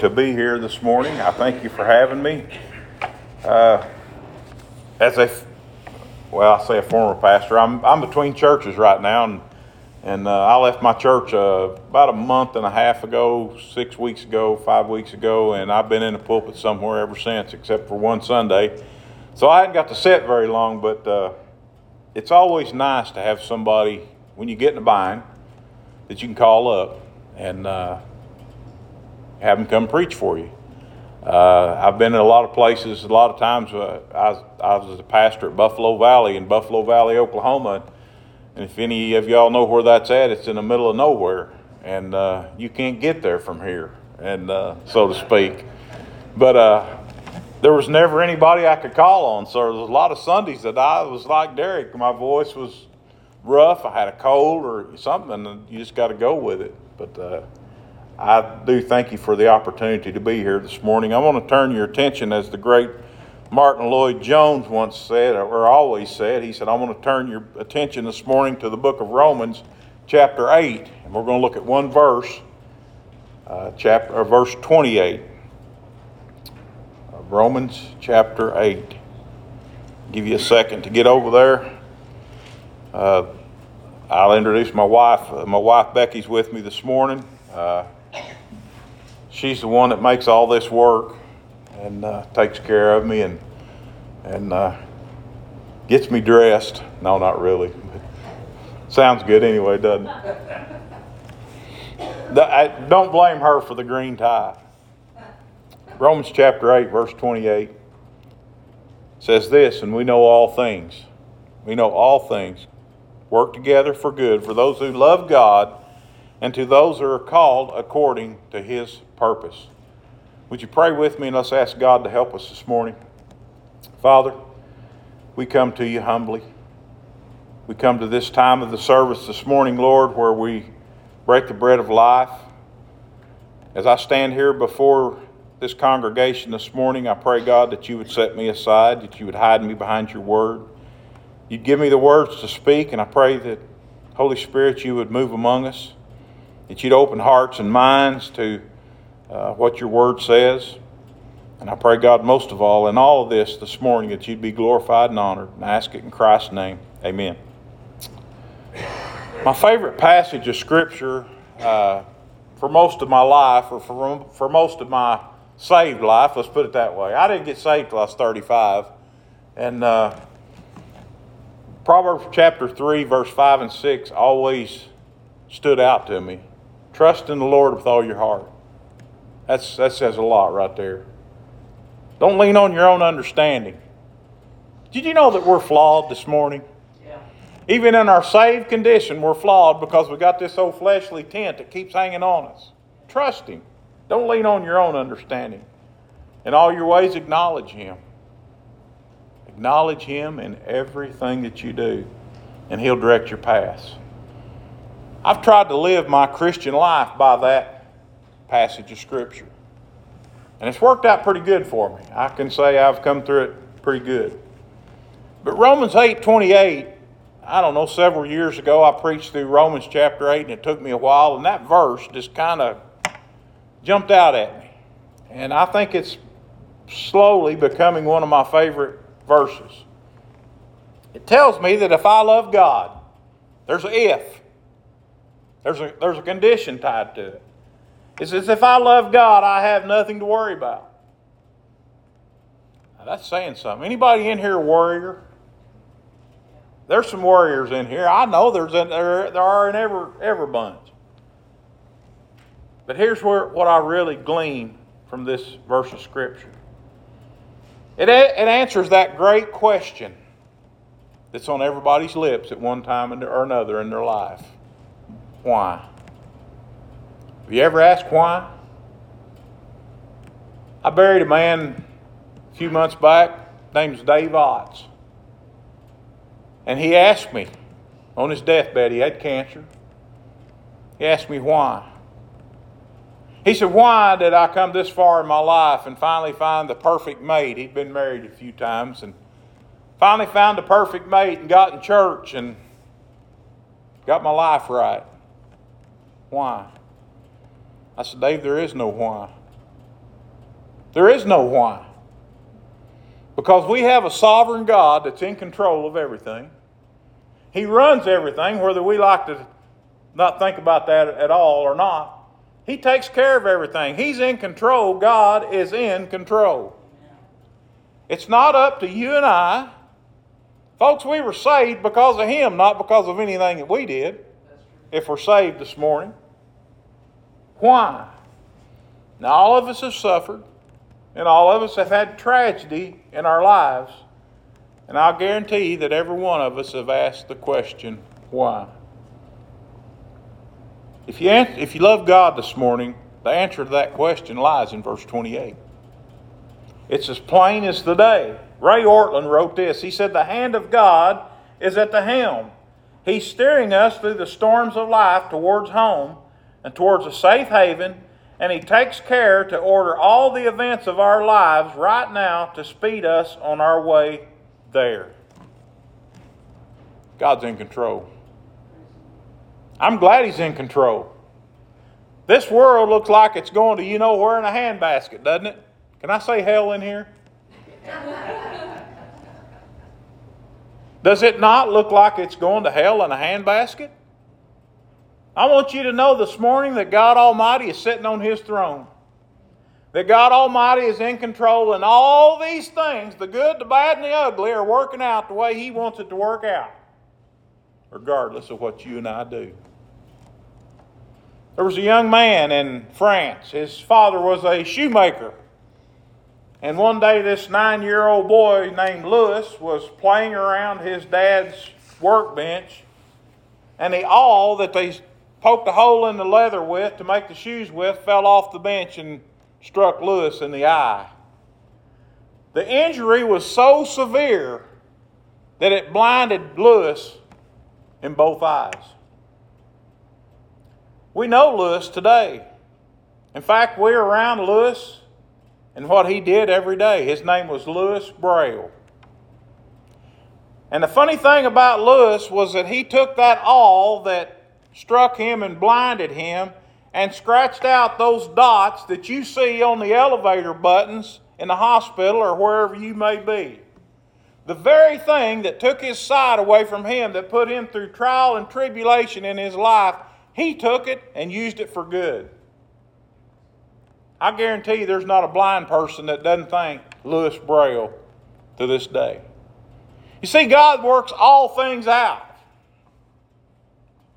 to be here this morning. I thank you for having me. Uh, as a, well, I say a former pastor, I'm, I'm between churches right now, and, and uh, I left my church uh, about a month and a half ago, six weeks ago, five weeks ago, and I've been in the pulpit somewhere ever since, except for one Sunday. So I hadn't got to sit very long, but uh, it's always nice to have somebody when you get in a bind that you can call up and uh, have them come preach for you. Uh, I've been in a lot of places. A lot of times, uh, I, I was a pastor at Buffalo Valley in Buffalo Valley, Oklahoma. And if any of y'all know where that's at, it's in the middle of nowhere, and uh, you can't get there from here, and uh, so to speak. But uh, there was never anybody I could call on. So there was a lot of Sundays that I was like Derek. My voice was rough. I had a cold or something, and you just got to go with it. But uh, I do thank you for the opportunity to be here this morning. I want to turn your attention, as the great Martyn Lloyd-Jones once said, or always said, he said, I want to turn your attention this morning to the book of Romans, chapter 8. And we're going to look at one verse, uh, chapter, or verse 28. Of Romans chapter 8. Give you a second to get over there. Uh, I'll introduce my wife. Uh, my wife Becky's with me this morning. Uh, she's the one that makes all this work and uh, takes care of me and and uh, gets me dressed. No, not really. Sounds good anyway, doesn't it? I, don't blame her for the green tie. Romans chapter 8, verse 28 says this, and we know all things. We know all things work together for good for those who love God and to those who are called according to his purpose. Would you pray with me and let's ask God to help us this morning? Father, we come to you humbly. We come to this time of the service this morning, Lord, where we break the bread of life. As I stand here before this congregation this morning, I pray, God, that you would set me aside, that you would hide me behind your word. You'd give me the words to speak, and I pray that, Holy Spirit, you would move among us that you'd open hearts and minds to uh, what your word says. And I pray, God, most of all, in all of this this morning, that you'd be glorified and honored. And I ask it in Christ's name. Amen. My favorite passage of Scripture uh, for most of my life, or for, for most of my saved life, let's put it that way. I didn't get saved till I was 35. And uh, Proverbs chapter 3, verse 5 and 6 always stood out to me. Trust in the Lord with all your heart. That's, that says a lot right there. Don't lean on your own understanding. Did you know that we're flawed this morning? Yeah. Even in our saved condition, we're flawed because we got this old fleshly tent that keeps hanging on us. Trust Him. Don't lean on your own understanding. In all your ways, acknowledge Him. Acknowledge Him in everything that you do, and He'll direct your paths. I've tried to live my Christian life by that passage of Scripture. And it's worked out pretty good for me. I can say I've come through it pretty good. But Romans 8 28, I don't know, several years ago, I preached through Romans chapter 8, and it took me a while, and that verse just kind of jumped out at me. And I think it's slowly becoming one of my favorite verses. It tells me that if I love God, there's an if. There's a, there's a condition tied to it. It says, if I love God, I have nothing to worry about. Now, that's saying something. Anybody in here a warrior? There's some warriors in here. I know there's there, there are in every, every bunch. But here's where, what I really glean from this verse of Scripture. It, it answers that great question that's on everybody's lips at one time or another in their life why. Have you ever asked why? I buried a man a few months back, name's Dave Otts. And he asked me on his deathbed, he had cancer. He asked me why. He said, Why did I come this far in my life and finally find the perfect mate? He'd been married a few times and finally found the perfect mate and got in church and got my life right. Why? I said, Dave, there is no why. There is no why. Because we have a sovereign God that's in control of everything. He runs everything, whether we like to not think about that at all or not. He takes care of everything. He's in control. God is in control. It's not up to you and I. Folks, we were saved because of Him, not because of anything that we did, if we're saved this morning. Why? Now, all of us have suffered, and all of us have had tragedy in our lives. And I'll guarantee that every one of us have asked the question, why? If you, answer, if you love God this morning, the answer to that question lies in verse 28. It's as plain as the day. Ray Ortlund wrote this. He said, The hand of God is at the helm. He's steering us through the storms of life towards home and towards a safe haven, and He takes care to order all the events of our lives right now to speed us on our way there. God's in control. I'm glad He's in control. This world looks like it's going to you know where in a handbasket, doesn't it? Can I say hell in here? Does it not look like it's going to hell in a handbasket? I want you to know this morning that God Almighty is sitting on His throne. That God Almighty is in control, and all these things, the good, the bad, and the ugly, are working out the way He wants it to work out, regardless of what you and I do. There was a young man in France. His father was a shoemaker. And one day, this nine year old boy named Louis was playing around his dad's workbench, and the awl that they poked a hole in the leather with to make the shoes with fell off the bench and struck Louis in the eye. The injury was so severe that it blinded Louis in both eyes. We know Louis today. In fact, we're around Louis and what he did every day. His name was Louis Braille. And the funny thing about Louis was that he took that awl that struck him and blinded him and scratched out those dots that you see on the elevator buttons in the hospital or wherever you may be. The very thing that took his sight away from him, that put him through trial and tribulation in his life, he took it and used it for good. I guarantee you there's not a blind person that doesn't thank Louis Braille to this day. You see, God works all things out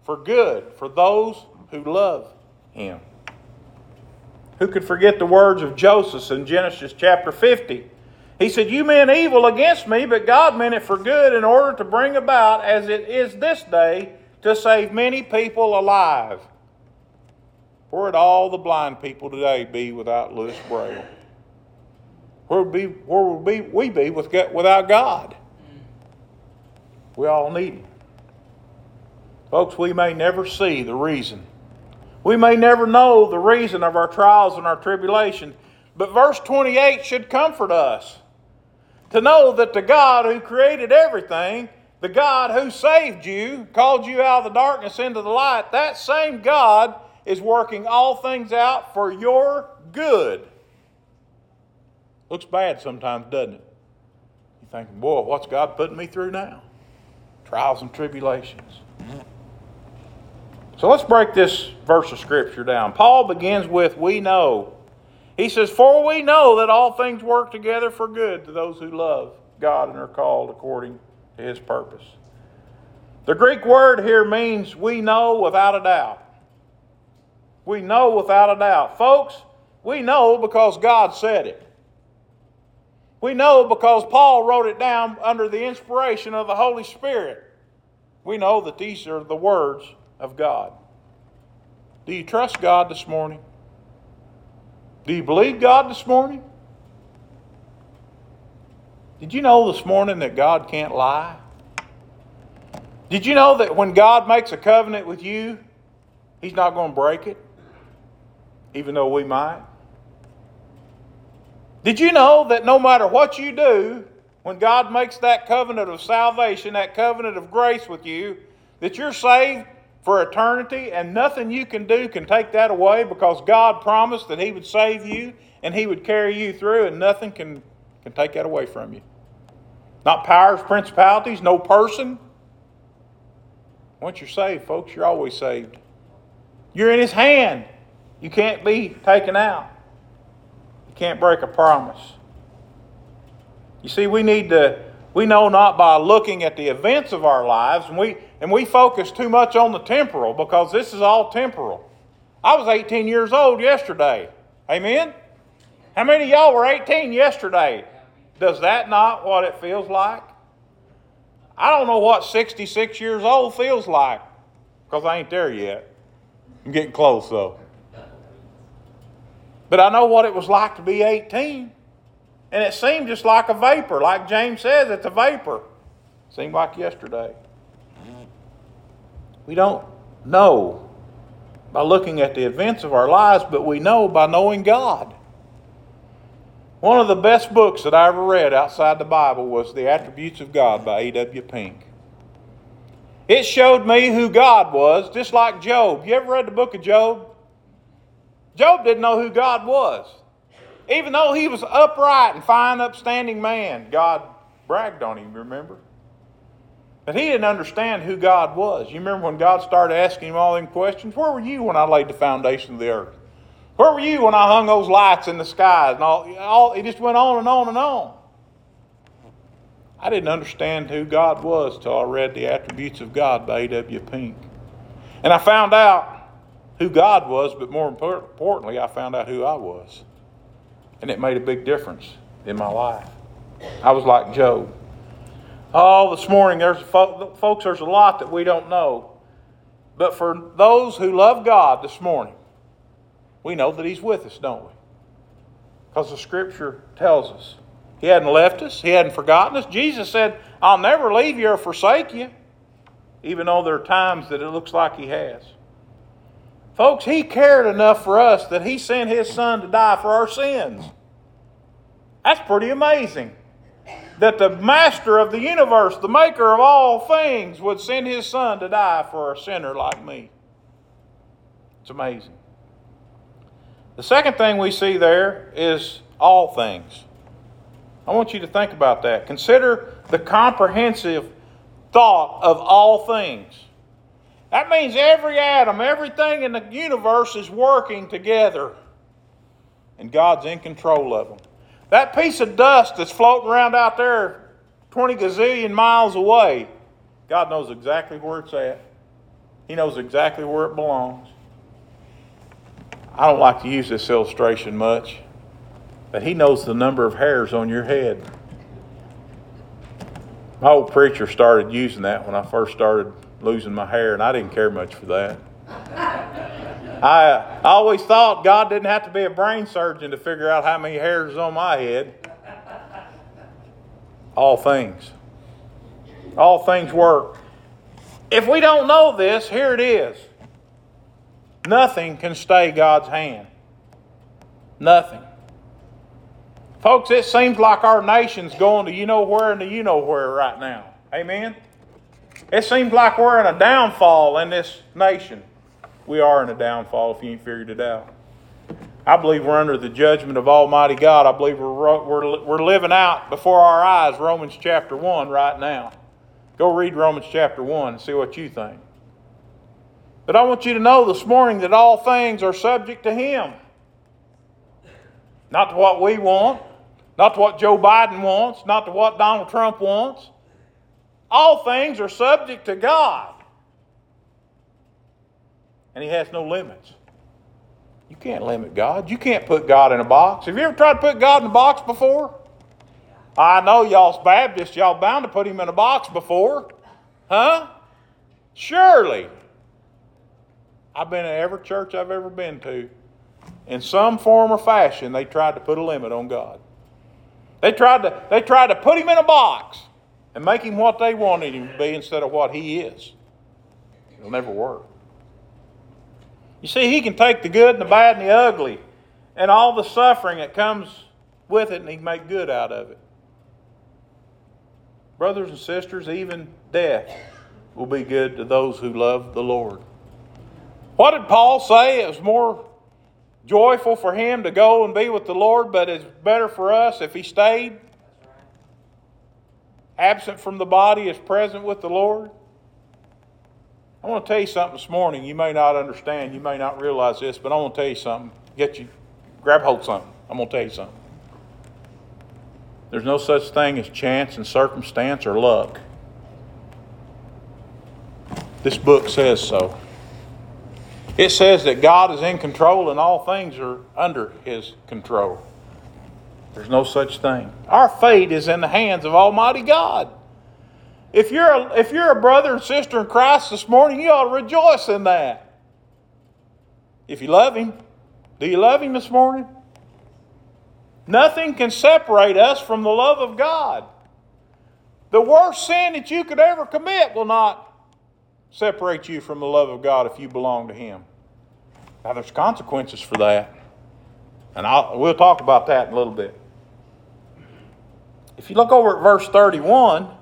for good for those who love Him. Who could forget the words of Joseph in Genesis chapter 50? He said, You meant evil against me, but God meant it for good in order to bring about, as it is this day, to save many people alive. Where would all the blind people today be without Louis Braille? Where would, be, where would be, we be without God? We all need Him. Folks, we may never see the reason. We may never know the reason of our trials and our tribulations, but verse 28 should comfort us to know that the God who created everything, the God who saved you, called you out of the darkness into the light, that same God is working all things out for your good. Looks bad sometimes, doesn't it? You're thinking, boy, what's God putting me through now? Trials and tribulations. So let's break this verse of Scripture down. Paul begins with, We know. He says, For we know that all things work together for good to those who love God and are called according to his purpose. The Greek word here means we know without a doubt. We know without a doubt. Folks, we know because God said it. We know because Paul wrote it down under the inspiration of the Holy Spirit. We know that these are the words of God. Do you trust God this morning? Do you believe God this morning? Did you know this morning that God can't lie? Did you know that when God makes a covenant with you, He's not going to break it? even though we might? Did you know that no matter what you do, when God makes that covenant of salvation, that covenant of grace with you, that you're saved for eternity and nothing you can do can take that away because God promised that He would save you and He would carry you through, and nothing can, can take that away from you. Not powers, principalities, no person. Once you're saved, folks, you're always saved. You're in His hand. You can't be taken out. You can't break a promise. You see, we need to, we know not by looking at the events of our lives, and we, and we focus too much on the temporal because this is all temporal. I was 18 years old yesterday. Amen? How many of y'all were 18 yesterday? Does that not what it feels like? I don't know what 66 years old feels like because I ain't there yet. I'm getting close though. But I know what it was like to be 18. And it seemed just like a vapor. Like James says, it's a vapor. Seemed like yesterday. We don't know by looking at the events of our lives, but we know by knowing God. One of the best books that I ever read outside the Bible was The Attributes of God by A.W. Pink. It showed me who God was, just like Job. You ever read the book of Job? Job didn't know who God was. Even though he was upright and fine, upstanding man, God bragged on him, remember? But he didn't understand who God was. You remember when God started asking him all them questions? Where were you when I laid the foundation of the earth? Where were you when I hung those lights in the skies? And all, all it just went on and on and on. I didn't understand who God was till I read the attributes of God by A.W. Pink. And I found out who God was, but more importantly, I found out who I was. And it made a big difference in my life. I was like Job. Oh, this morning, there's folks, there's a lot that we don't know. But for those who love God this morning, we know that He's with us, don't we? Because the Scripture tells us. He hadn't left us, He hadn't forgotten us. Jesus said, I'll never leave you or forsake you, even though there are times that it looks like He has. Folks, He cared enough for us that He sent His Son to die for our sins. That's pretty amazing. That the Master of the universe, the Maker of all things, would send His Son to die for a sinner like me. It's amazing. The second thing we see there is all things. I want you to think about that. Consider the comprehensive thought of all things. That means every atom, everything in the universe is working together, and God's in control of them. That piece of dust that's floating around out there 20 gazillion miles away, God knows exactly where it's at. He knows exactly where it belongs. I don't like to use this illustration much, but he knows the number of hairs on your head. My old preacher started using that when I first started losing my hair, and I didn't care much for that. I, always thought God didn't have to be a brain surgeon to figure out how many hairs on my head. All things. All things work. If we don't know this, here it is. Nothing can stay God's hand. Nothing. Folks, it seems like our nation's going to you know where and to you know where right now. Amen? It seems like we're in a downfall in this nation. We are in a downfall if you ain't figured it out. I believe we're under the judgment of Almighty God. I believe we're, we're, we're living out before our eyes Romans chapter 1 right now. Go read Romans chapter 1 and see what you think. But I want you to know this morning that all things are subject to Him. Not to what we want, not to what Joe Biden wants, not to what Donald Trump wants. All things are subject to God. And He has no limits. You can't limit God. You can't put God in a box. Have you ever tried to put God in a box before? I know y'all's Baptists, y'all bound to put him in a box before. Huh? Surely. I've been in every church I've ever been to. In some form or fashion, they tried to put a limit on God. They tried to, they tried to put him in a box and make him what they wanted him to be instead of what he is. It'll never work. You see, he can take the good and the bad and the ugly and all the suffering that comes with it and he can make good out of it. Brothers and sisters, even death will be good to those who love the Lord. What did Paul say? It was more joyful for him to go and be with the Lord, but it's better for us if he stayed. Absent from the body is present with the Lord. I want to tell you something this morning. You may not understand, you may not realize this, but I want to tell you something. Get you, grab hold of something. I'm going to tell you something. There's no such thing as chance and circumstance or luck. This book says so. It says that God is in control and all things are under His control. There's no such thing. Our fate is in the hands of Almighty God. If you're a, if you're a brother and sister in Christ this morning, you ought to rejoice in that. If you love Him, do you love Him this morning? Nothing can separate us from the love of God. The worst sin that you could ever commit will not separate you from the love of God if you belong to Him. Now, there's consequences for that. And I'll, we'll talk about that in a little bit. If you look over at verse 31,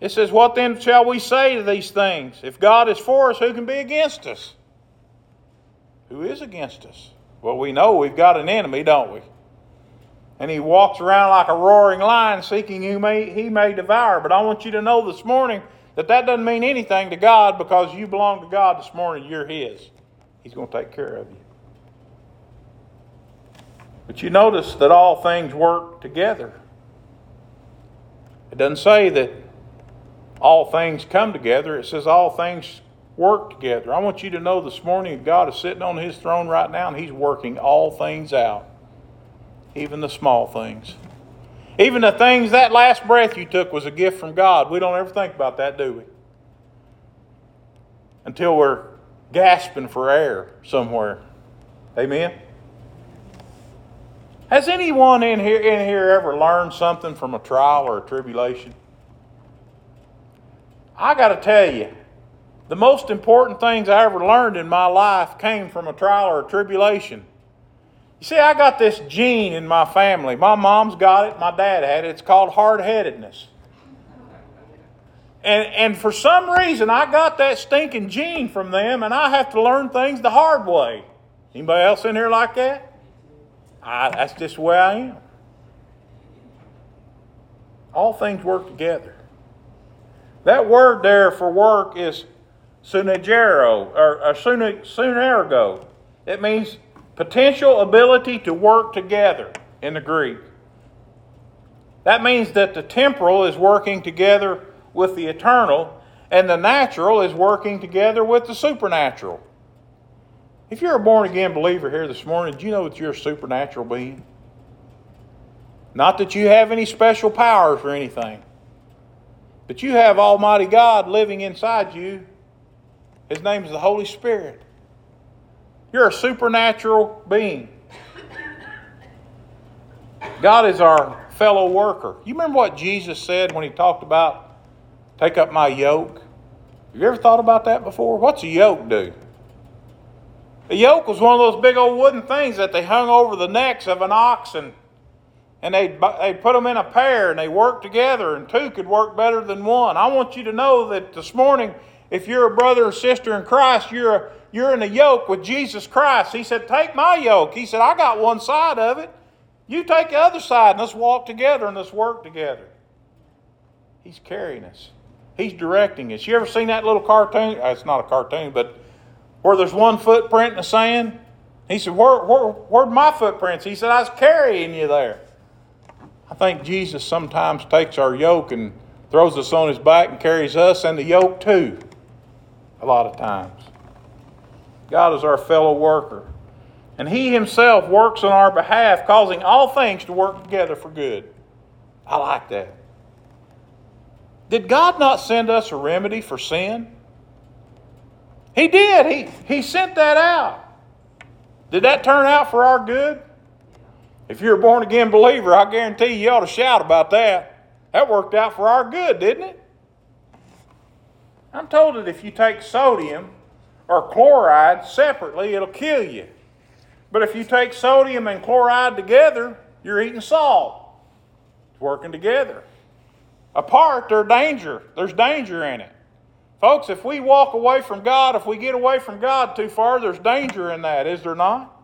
it says, What then shall we say to these things? If God is for us, who can be against us? Who is against us? Well, we know we've got an enemy, don't we? And he walks around like a roaring lion seeking who may, he may devour. But I want you to know this morning that that doesn't mean anything to God because you belong to God this morning. You're His. He's going to take care of you. But you notice that all things work together. It doesn't say that all things come together, it says all things work together. I want you to know this morning God is sitting on His throne right now and He's working all things out, even the small things. Even the things that last breath you took was a gift from God. We don't ever think about that, do we? Until we're gasping for air somewhere. Amen. Has anyone in here in here ever learned something from a trial or a tribulation? I got to tell you, the most important things I ever learned in my life came from a trial or a tribulation. You see, I got this gene in my family. My mom's got it, my dad had it. It's called hard headedness. And, and for some reason, I got that stinking gene from them, and I have to learn things the hard way. Anybody else in here like that? I, that's just the way I am. All things work together. That word there for work is sunegero, or, or sunergo. It means potential ability to work together in the Greek. That means that the temporal is working together with the eternal, and the natural is working together with the supernatural. If you're a born again believer here this morning, do you know that you're a supernatural being? Not that you have any special powers or anything, but you have Almighty God living inside you. His name is the Holy Spirit. You're a supernatural being. God is our fellow worker. You remember what Jesus said when he talked about take up my yoke? Have you ever thought about that before? What's a yoke do? A yoke was one of those big old wooden things that they hung over the necks of an oxen. And they'd, they'd put them in a pair and they worked together, and two could work better than one. I want you to know that this morning, if you're a brother or sister in Christ, you're a, you're in a yoke with Jesus Christ. He said, Take my yoke. He said, I got one side of it. You take the other side and let's walk together and let's work together. He's carrying us. He's directing us. You ever seen that little cartoon? Uh, it's not a cartoon, but where there's one footprint in the sand? He said, where, where, Where'd my footprints? He said, I was carrying you there. I think Jesus sometimes takes our yoke and throws us on his back and carries us and the yoke too, a lot of times. God is our fellow worker. And He Himself works on our behalf, causing all things to work together for good. I like that. Did God not send us a remedy for sin? He did. He, he sent that out. Did that turn out for our good? If you're a born again believer, I guarantee you, ought to shout about that. That worked out for our good, didn't it? I'm told that if you take sodium or chloride separately, it'll kill you. But if you take sodium and chloride together, you're eating salt. It's working together. Apart, there's danger. There's danger in it. Folks, if we walk away from God, if we get away from God too far, there's danger in that, is there not?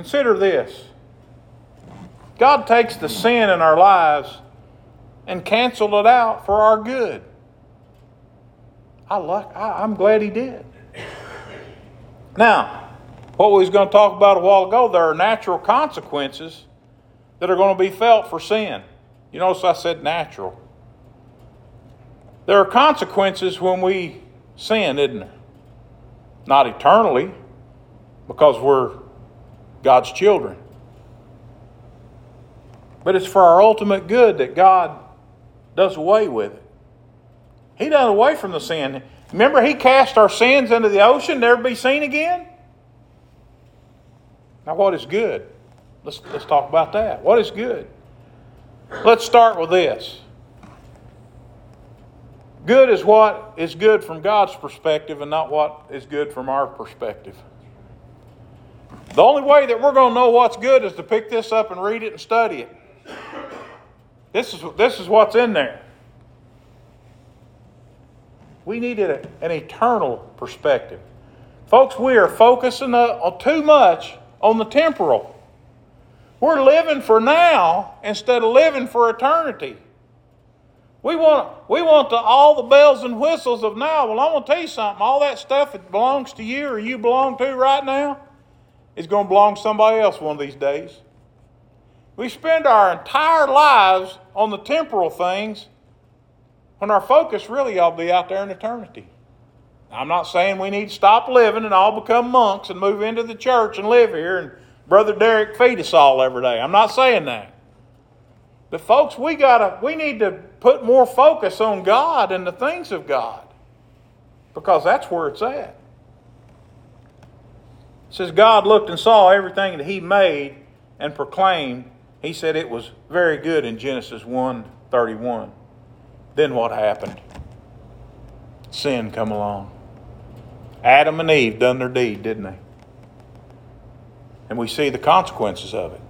Consider this God takes the sin in our lives and canceled it out for our good. I like, I, I'm glad He did. Now, what we was going to talk about a while ago, there are natural consequences that are going to be felt for sin. You notice I said natural. There are consequences when we sin, isn't there? Not eternally, because we're God's children. But it's for our ultimate good that God does away with it. He does away from the sin. Remember, He cast our sins into the ocean, never be seen again? Now, what is good? Let's, let's talk about that. What is good? Let's start with this. Good is what is good from God's perspective and not what is good from our perspective. The only way that we're going to know what's good is to pick this up and read it and study it. This is, this is what's in there. We needed a, an eternal perspective. Folks, we are focusing uh, too much on the temporal. We're living for now instead of living for eternity. We want, we want the, all the bells and whistles of now. Well, I'm going to tell you something. All that stuff that belongs to you or you belong to right now is going to belong to somebody else one of these days. We spend our entire lives on the temporal things when our focus really ought to be out there in eternity. I'm not saying we need to stop living and all become monks and move into the church and live here and Brother Derek feed us all every day. I'm not saying that. But folks, we gotta we need to put more focus on God and the things of God. Because that's where it's at. Says God looked and saw everything that He made and proclaimed. He said it was very good in Genesis 1 31. Then what happened? Sin come along. Adam and Eve done their deed, didn't they? And we see the consequences of it.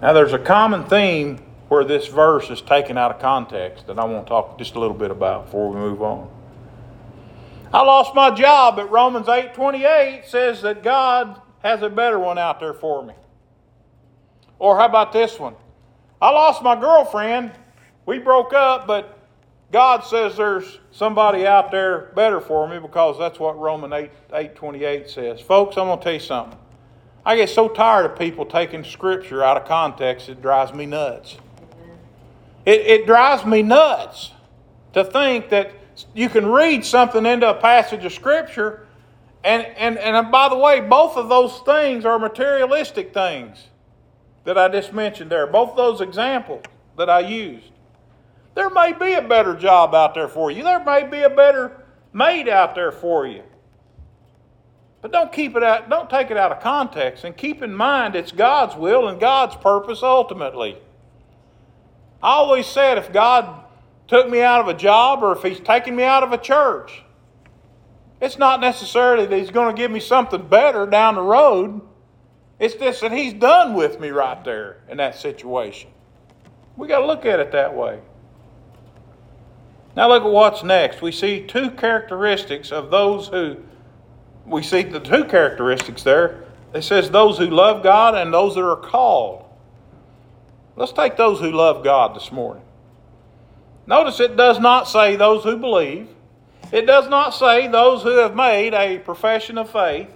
Now, there's a common theme where this verse is taken out of context that I want to talk just a little bit about before we move on. I lost my job, but Romans 8:28 says that God has a better one out there for me. Or how about this one? I lost my girlfriend. We broke up, but God says there's somebody out there better for me because that's what Romans 8, 8 says. Folks, I'm going to tell you something. I get so tired of people taking scripture out of context, it drives me nuts. It, it drives me nuts to think that you can read something into a passage of scripture, and, and, and uh, by the way, both of those things are materialistic things that I just mentioned there. Both those examples that I used. There may be a better job out there for you. There may be a better maid out there for you. But don't keep it out, don't take it out of context and keep in mind it's God's will and God's purpose ultimately. I always said if God took me out of a job or if He's taking me out of a church, it's not necessarily that He's going to give me something better down the road. It's just that He's done with me right there in that situation. We got to look at it that way. Now look at what's next. We see two characteristics of those who we see the two characteristics there. It says those who love God and those that are called. Let's take those who love God this morning. Notice it does not say those who believe. It does not say those who have made a profession of faith,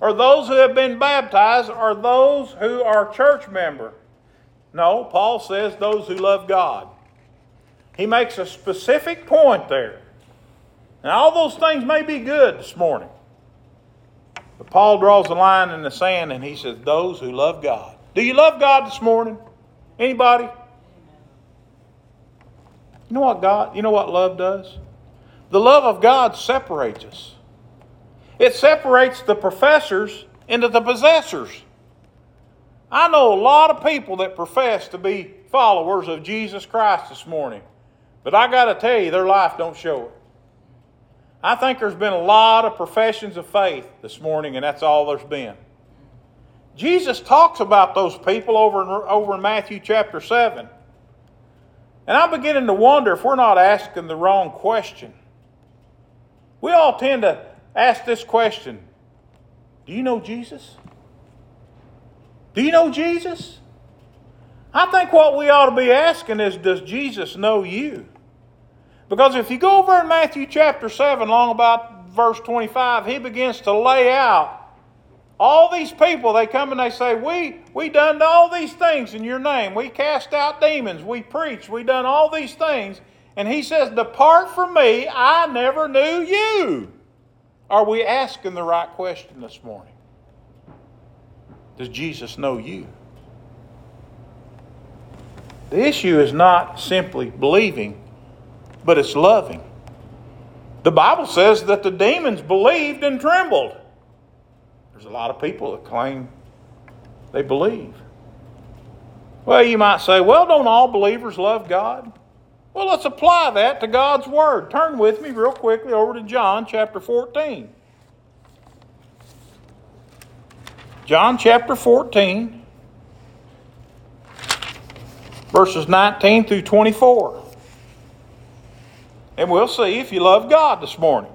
or those who have been baptized, or those who are church member. No, Paul says those who love God. He makes a specific point there. And all those things may be good this morning. But Paul draws a line in the sand and he says, Those who love God. Do you love God this morning? Anybody? You know what God, you know what love does? The love of God separates us. It separates the professors into the possessors. I know a lot of people that profess to be followers of Jesus Christ this morning. But I got to tell you, their life don't show it. I think there's been a lot of professions of faith this morning, and that's all there's been. Jesus talks about those people over in, over in Matthew chapter 7. And I'm beginning to wonder if we're not asking the wrong question. We all tend to ask this question Do you know Jesus? Do you know Jesus? I think what we ought to be asking is Does Jesus know you? Because if you go over in Matthew chapter 7, long about verse 25, he begins to lay out all these people, they come and they say, We we done all these things in your name. We cast out demons, we preached, we done all these things. And he says, Depart from me, I never knew you. Are we asking the right question this morning? Does Jesus know you? The issue is not simply believing, but it's loving. The Bible says that the demons believed and trembled. There's a lot of people that claim they believe. Well, you might say, well, don't all believers love God? Well, let's apply that to God's Word. Turn with me real quickly over to John chapter 14. John chapter 14, verses 19 through 24. And we'll see if you love God this morning.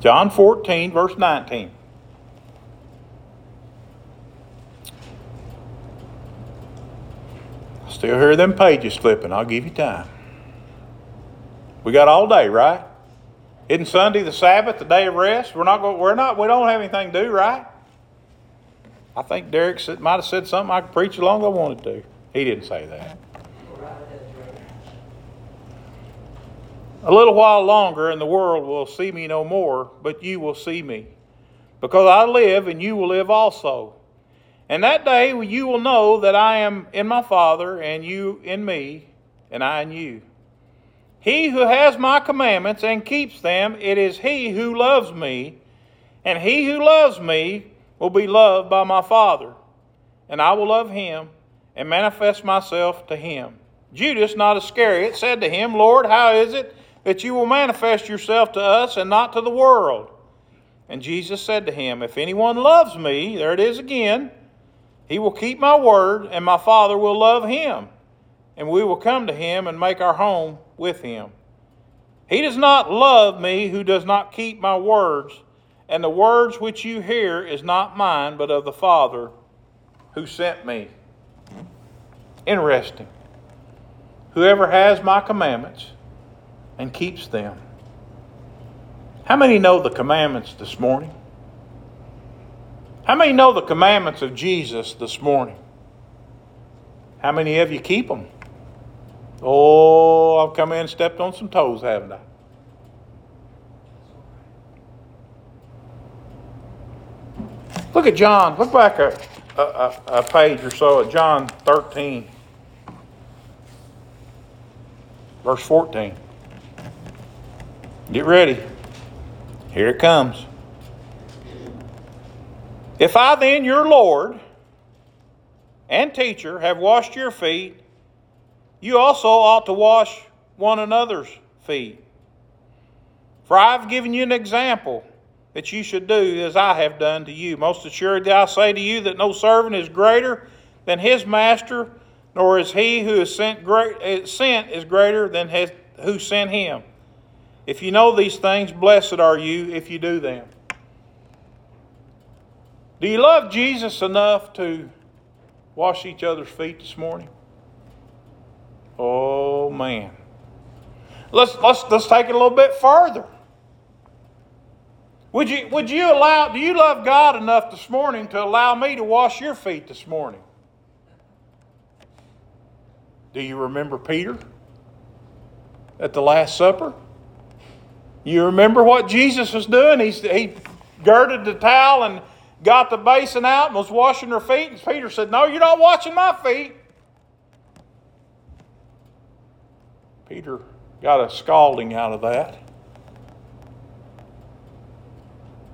John 14, verse 19. I still hear them pages flipping. I'll give you time. We got all day, right? Isn't Sunday the Sabbath, the day of rest? We're not going, we're not we don't have anything to do, right? I think Derek might have said something I could preach as long as I wanted to. He didn't say that. A little while longer, and the world will see me no more, but you will see me. Because I live, and you will live also. And that day you will know that I am in my Father, and you in me, and I in you. He who has my commandments and keeps them, it is he who loves me. And he who loves me will be loved by my Father. And I will love him and manifest myself to him. Judas, not Iscariot, said to him, Lord, how is it that you will manifest yourself to us and not to the world. And Jesus said to him, If anyone loves me, there it is again, he will keep my word, and my Father will love him, and we will come to him and make our home with him. He does not love me who does not keep my words, and the words which you hear is not mine, but of the Father who sent me. Interesting. Whoever has my commandments and keeps them. How many know the commandments this morning? How many know the commandments of Jesus this morning? How many of you keep them? Oh, I've come in and stepped on some toes, haven't I? Look at John. Look back a, a, a page or so at John 13, verse 14. Get ready. Here it comes. If I then, your Lord and teacher, have washed your feet, you also ought to wash one another's feet. For I have given you an example that you should do as I have done to you. Most assuredly, I say to you that no servant is greater than his master, nor is he who is sent, great, eh, sent is greater than his, who sent him. If you know these things, blessed are you if you do them. Do you love Jesus enough to wash each other's feet this morning? Oh man. Let's let's let's take it a little bit further. Would you would you allow do you love God enough this morning to allow me to wash your feet this morning? Do you remember Peter at the Last Supper? You remember what Jesus was doing? He, he girded the towel and got the basin out and was washing her feet. And Peter said, No, you're not washing my feet. Peter got a scalding out of that.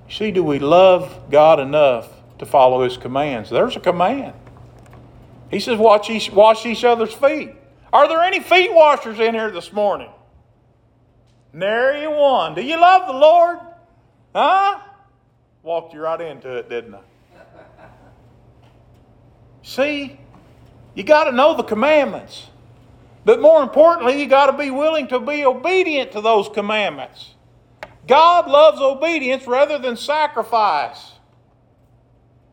See, do we love God enough to follow His commands? There's a command. He says, Watch each, wash each other's feet. Are there any feet washers in here this morning? Nary one. Do you love the Lord? Huh? Walked you right into it, didn't I? See, you got to know the commandments. But more importantly, you got to be willing to be obedient to those commandments. God loves obedience rather than sacrifice.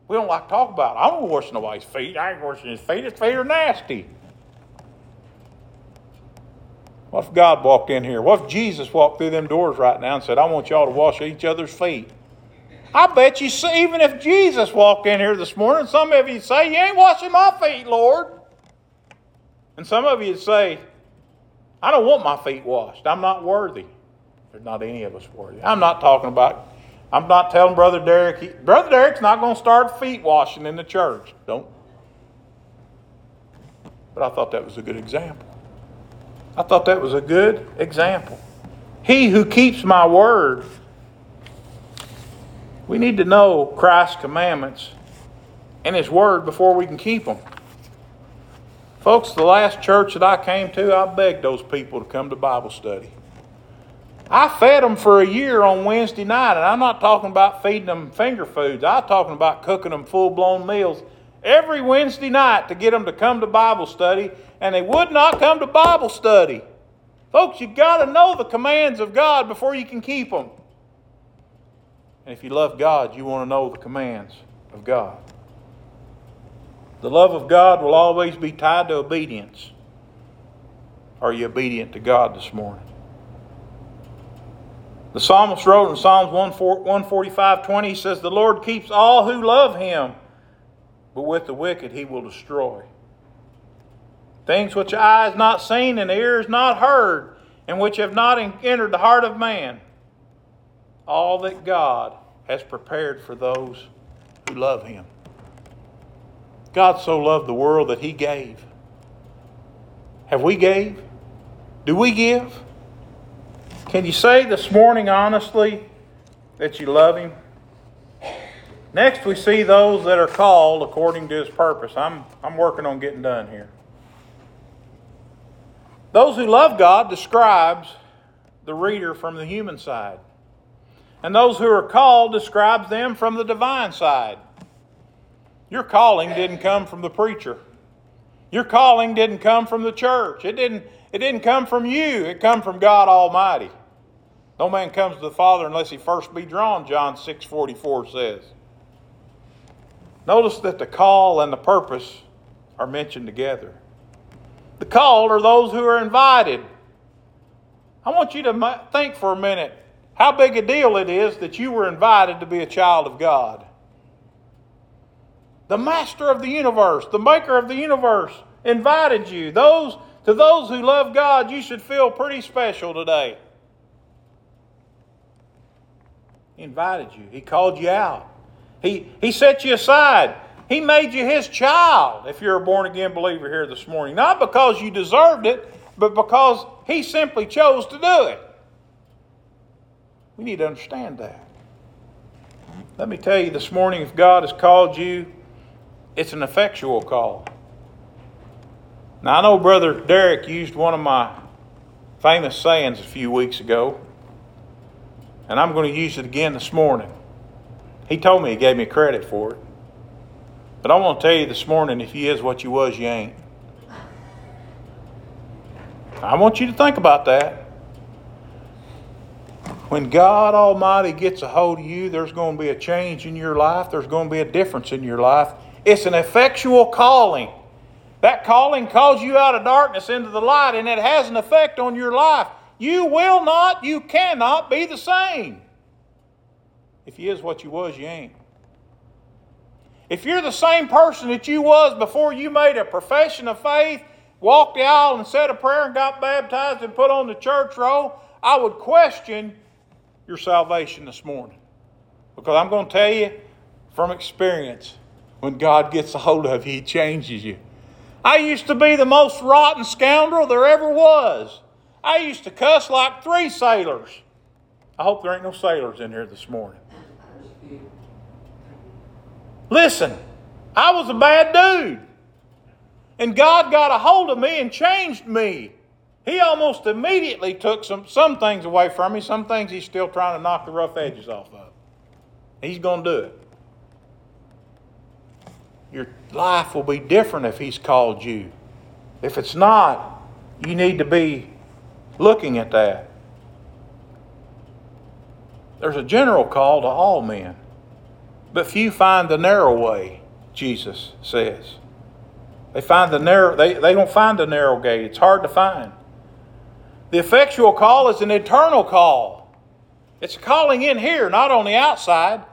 We don't like to talk about it. I don't wash nobody's feet. I ain't washing his feet. His feet are nasty. What if God walked in here? What if Jesus walked through them doors right now and said, I want y'all to wash each other's feet? I bet you, see, even if Jesus walked in here this morning, some of you say, You ain't washing my feet, Lord. And some of you say, I don't want my feet washed. I'm not worthy. There's not any of us worthy. I'm not talking about, I'm not telling Brother Derek, he, Brother Derek's not going to start feet washing in the church. Don't. But I thought that was a good example. I thought that was a good example. He who keeps my word we need to know Christ's commandments and His Word before we can keep them. Folks, the last church that I came to, I begged those people to come to Bible study. I fed them for a year on Wednesday night, and I'm not talking about feeding them finger foods. I'm talking about cooking them full blown meals every Wednesday night to get them to come to Bible study, and they would not come to Bible study. Folks, you got to know the commands of God before you can keep them. And if you love God, you want to know the commands of God. The love of God will always be tied to obedience. Are you obedient to God this morning? The psalmist wrote in Psalms 145 20, he says, The Lord keeps all who love him, but with the wicked he will destroy. Things which eye has not seen and ears not heard, and which have not entered the heart of man all that God has prepared for those who love Him. God so loved the world that He gave. Have we gave? Do we give? Can you say this morning honestly that you love Him? Next, we see those that are called according to His purpose. I'm, I'm working on getting done here. Those who love God describes the reader from the human side. And those who are called describes them from the divine side. Your calling didn't come from the preacher. Your calling didn't come from the church. It didn't, it didn't come from you. It come from God Almighty. No man comes to the Father unless he first be drawn, John 6 44 says. Notice that the call and the purpose are mentioned together. The called are those who are invited. I want you to think for a minute how big a deal it is that you were invited to be a child of God. The master of the universe, the maker of the universe, invited you. Those to those who love God, you should feel pretty special today. He invited you. He called you out. He, he set you aside. He made you his child if you're a born again believer here this morning. Not because you deserved it, but because he simply chose to do it. We need to understand that. Let me tell you this morning if God has called you, it's an effectual call. Now, I know Brother Derek used one of my famous sayings a few weeks ago, and I'm going to use it again this morning. He told me he gave me credit for it. But I want to tell you this morning if you is what you was, you ain't. I want you to think about that. When God Almighty gets a hold of you, there's going to be a change in your life. There's going to be a difference in your life. It's an effectual calling. That calling calls you out of darkness into the light, and it has an effect on your life. You will not, you cannot be the same. If you is what you was, you ain't. If you're the same person that you was before you made a profession of faith, walked the aisle and said a prayer and got baptized and put on the church roll, I would question your salvation this morning. Because I'm going to tell you from experience, when God gets a hold of you, He changes you. I used to be the most rotten scoundrel there ever was. I used to cuss like three sailors. I hope there ain't no sailors in here this morning. Listen, I was a bad dude. And God got a hold of me and changed me. He almost immediately took some, some things away from me, some things he's still trying to knock the rough edges off of. He's going to do it. Your life will be different if He's called you. If it's not, you need to be looking at that. There's a general call to all men, but few find the narrow way, Jesus says. They find the narrow they, they don't find the narrow gate. It's hard to find. The effectual call is an eternal call. It's calling in here, not on the outside.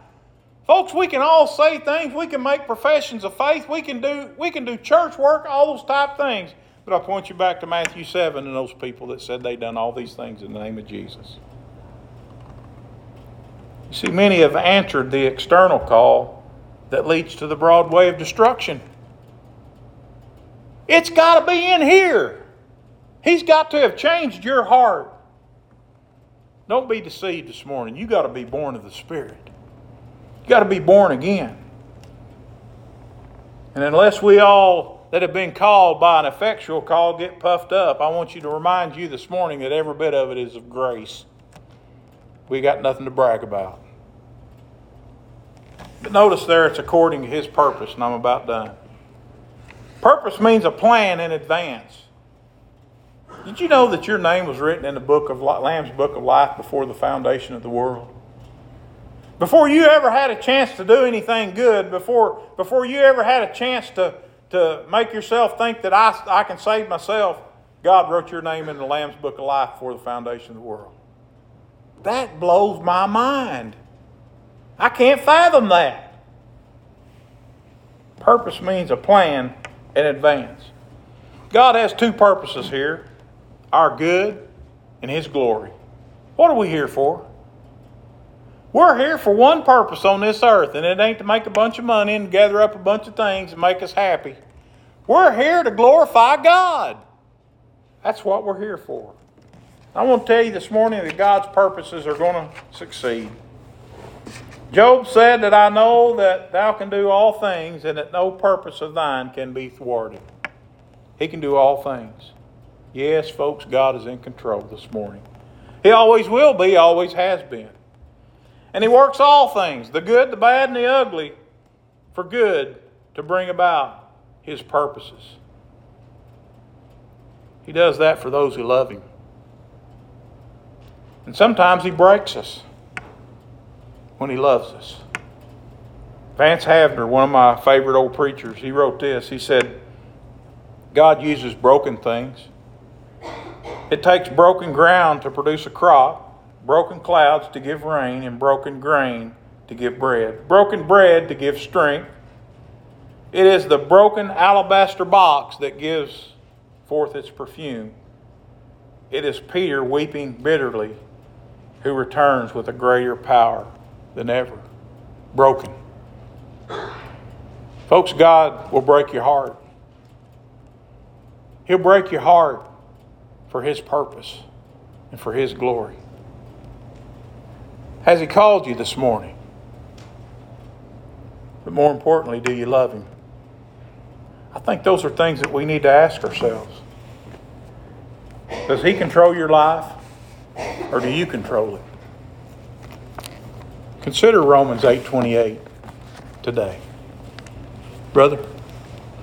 Folks, we can all say things, we can make professions of faith, we can do we can do church work, all those type things. But I point you back to Matthew 7 and those people that said they'd done all these things in the name of Jesus. You see, many have answered the external call that leads to the broad way of destruction. It's got to be in here. He's got to have changed your heart. Don't be deceived this morning. You got to be born of the Spirit. You got to be born again. And unless we all that have been called by an effectual call get puffed up, I want you to remind you this morning that every bit of it is of grace. We got nothing to brag about. But notice there it's according to his purpose, and I'm about done. Purpose means a plan in advance. Did you know that your name was written in the book of Lamb's book of life before the foundation of the world? Before you ever had a chance to do anything good, before, before you ever had a chance to, to make yourself think that I, I can save myself, God wrote your name in the Lamb's book of life before the foundation of the world. That blows my mind. I can't fathom that. Purpose means a plan in advance. God has two purposes here our good and His glory. What are we here for? We're here for one purpose on this earth, and it ain't to make a bunch of money and gather up a bunch of things and make us happy. We're here to glorify God. That's what we're here for. I want to tell you this morning that God's purposes are going to succeed. Job said that I know that thou can do all things and that no purpose of thine can be thwarted. He can do all things. Yes, folks, God is in control this morning. He always will be, always has been. And He works all things, the good, the bad, and the ugly, for good to bring about His purposes. He does that for those who love Him. And sometimes He breaks us when He loves us. Vance Havner, one of my favorite old preachers, he wrote this. He said, God uses broken things. It takes broken ground to produce a crop, broken clouds to give rain, and broken grain to give bread. Broken bread to give strength. It is the broken alabaster box that gives forth its perfume. It is Peter weeping bitterly who returns with a greater power than ever. Broken. Folks, God will break your heart. He'll break your heart for His purpose and for His glory. Has He called you this morning? But more importantly, do you love Him? I think those are things that we need to ask ourselves. Does He control your life or do you control it? Consider Romans 8:28 today. Brother